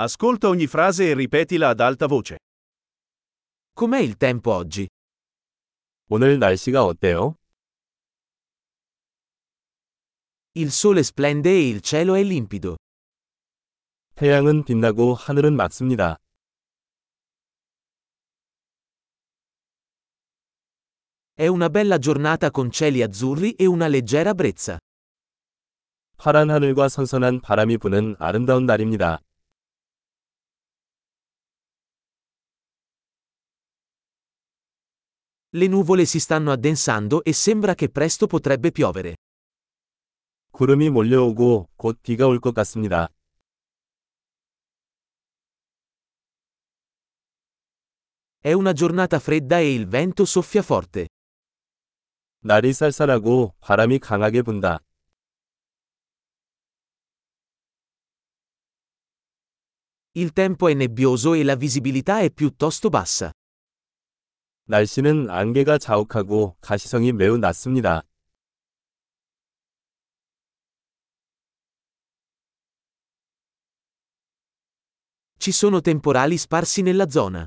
Ascolta ogni frase e ripetila ad alta voce. Com'è il tempo oggi? 오늘 날씨가 어때요? Il sole splende e il cielo è limpido. 태양은 빛나고 하늘은 맑습니다. È una bella giornata con cieli azzurri e una leggera brezza. 파란 하늘과 선선한 바람이 부는 아름다운 날입니다. Le nuvole si stanno addensando e sembra che presto potrebbe piovere. 구름이 몰려오고 곧 비가 올 것 같습니다. È una giornata fredda e il vento soffia forte. 날이 쌀쌀하고 바람이 강하게 분다. Il tempo è nebbioso e la visibilità è piuttosto bassa. 날씨는 안개가 자욱하고 가시성이 매우 낮습니다. Ci sono temporali sparsi nella zona.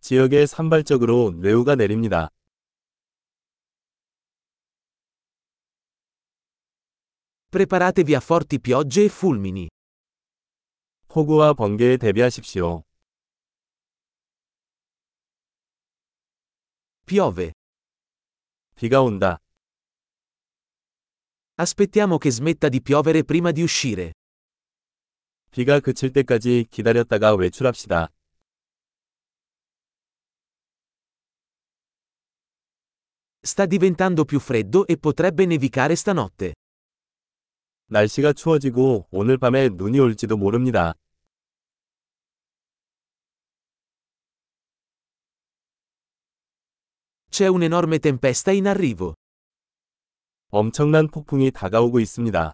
지역에 산발적으로 뇌우가 내립니다. Preparatevi a forti piogge e fulmini. 폭우와 번개에 대비하십시오. Piove. 비가 온다. Aspettiamo che smetta di piovere prima di uscire. 비가 그칠 때까지 기다렸다가 외출합시다. Sta diventando più freddo e potrebbe nevicare stanotte. 날씨가 추워지고 오늘 밤에 눈이 올지도 모릅니다. C'è un'enorme tempesta in arrivo. 엄청난 폭풍이 다가오고 있습니다.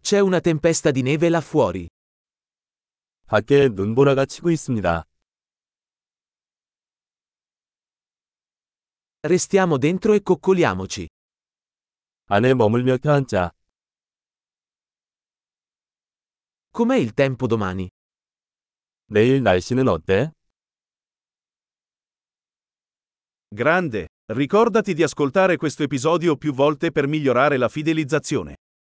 C'è una tempesta di neve là fuori. 밖에 눈보라가 치고 있습니다. Restiamo dentro e coccoliamoci. 안에 머물며 껴앉자. Com'è il tempo domani? 내일 날씨는 어때? Grande. Ricordati di ascoltare questo episodio più volte per migliorare la fidelizzazione.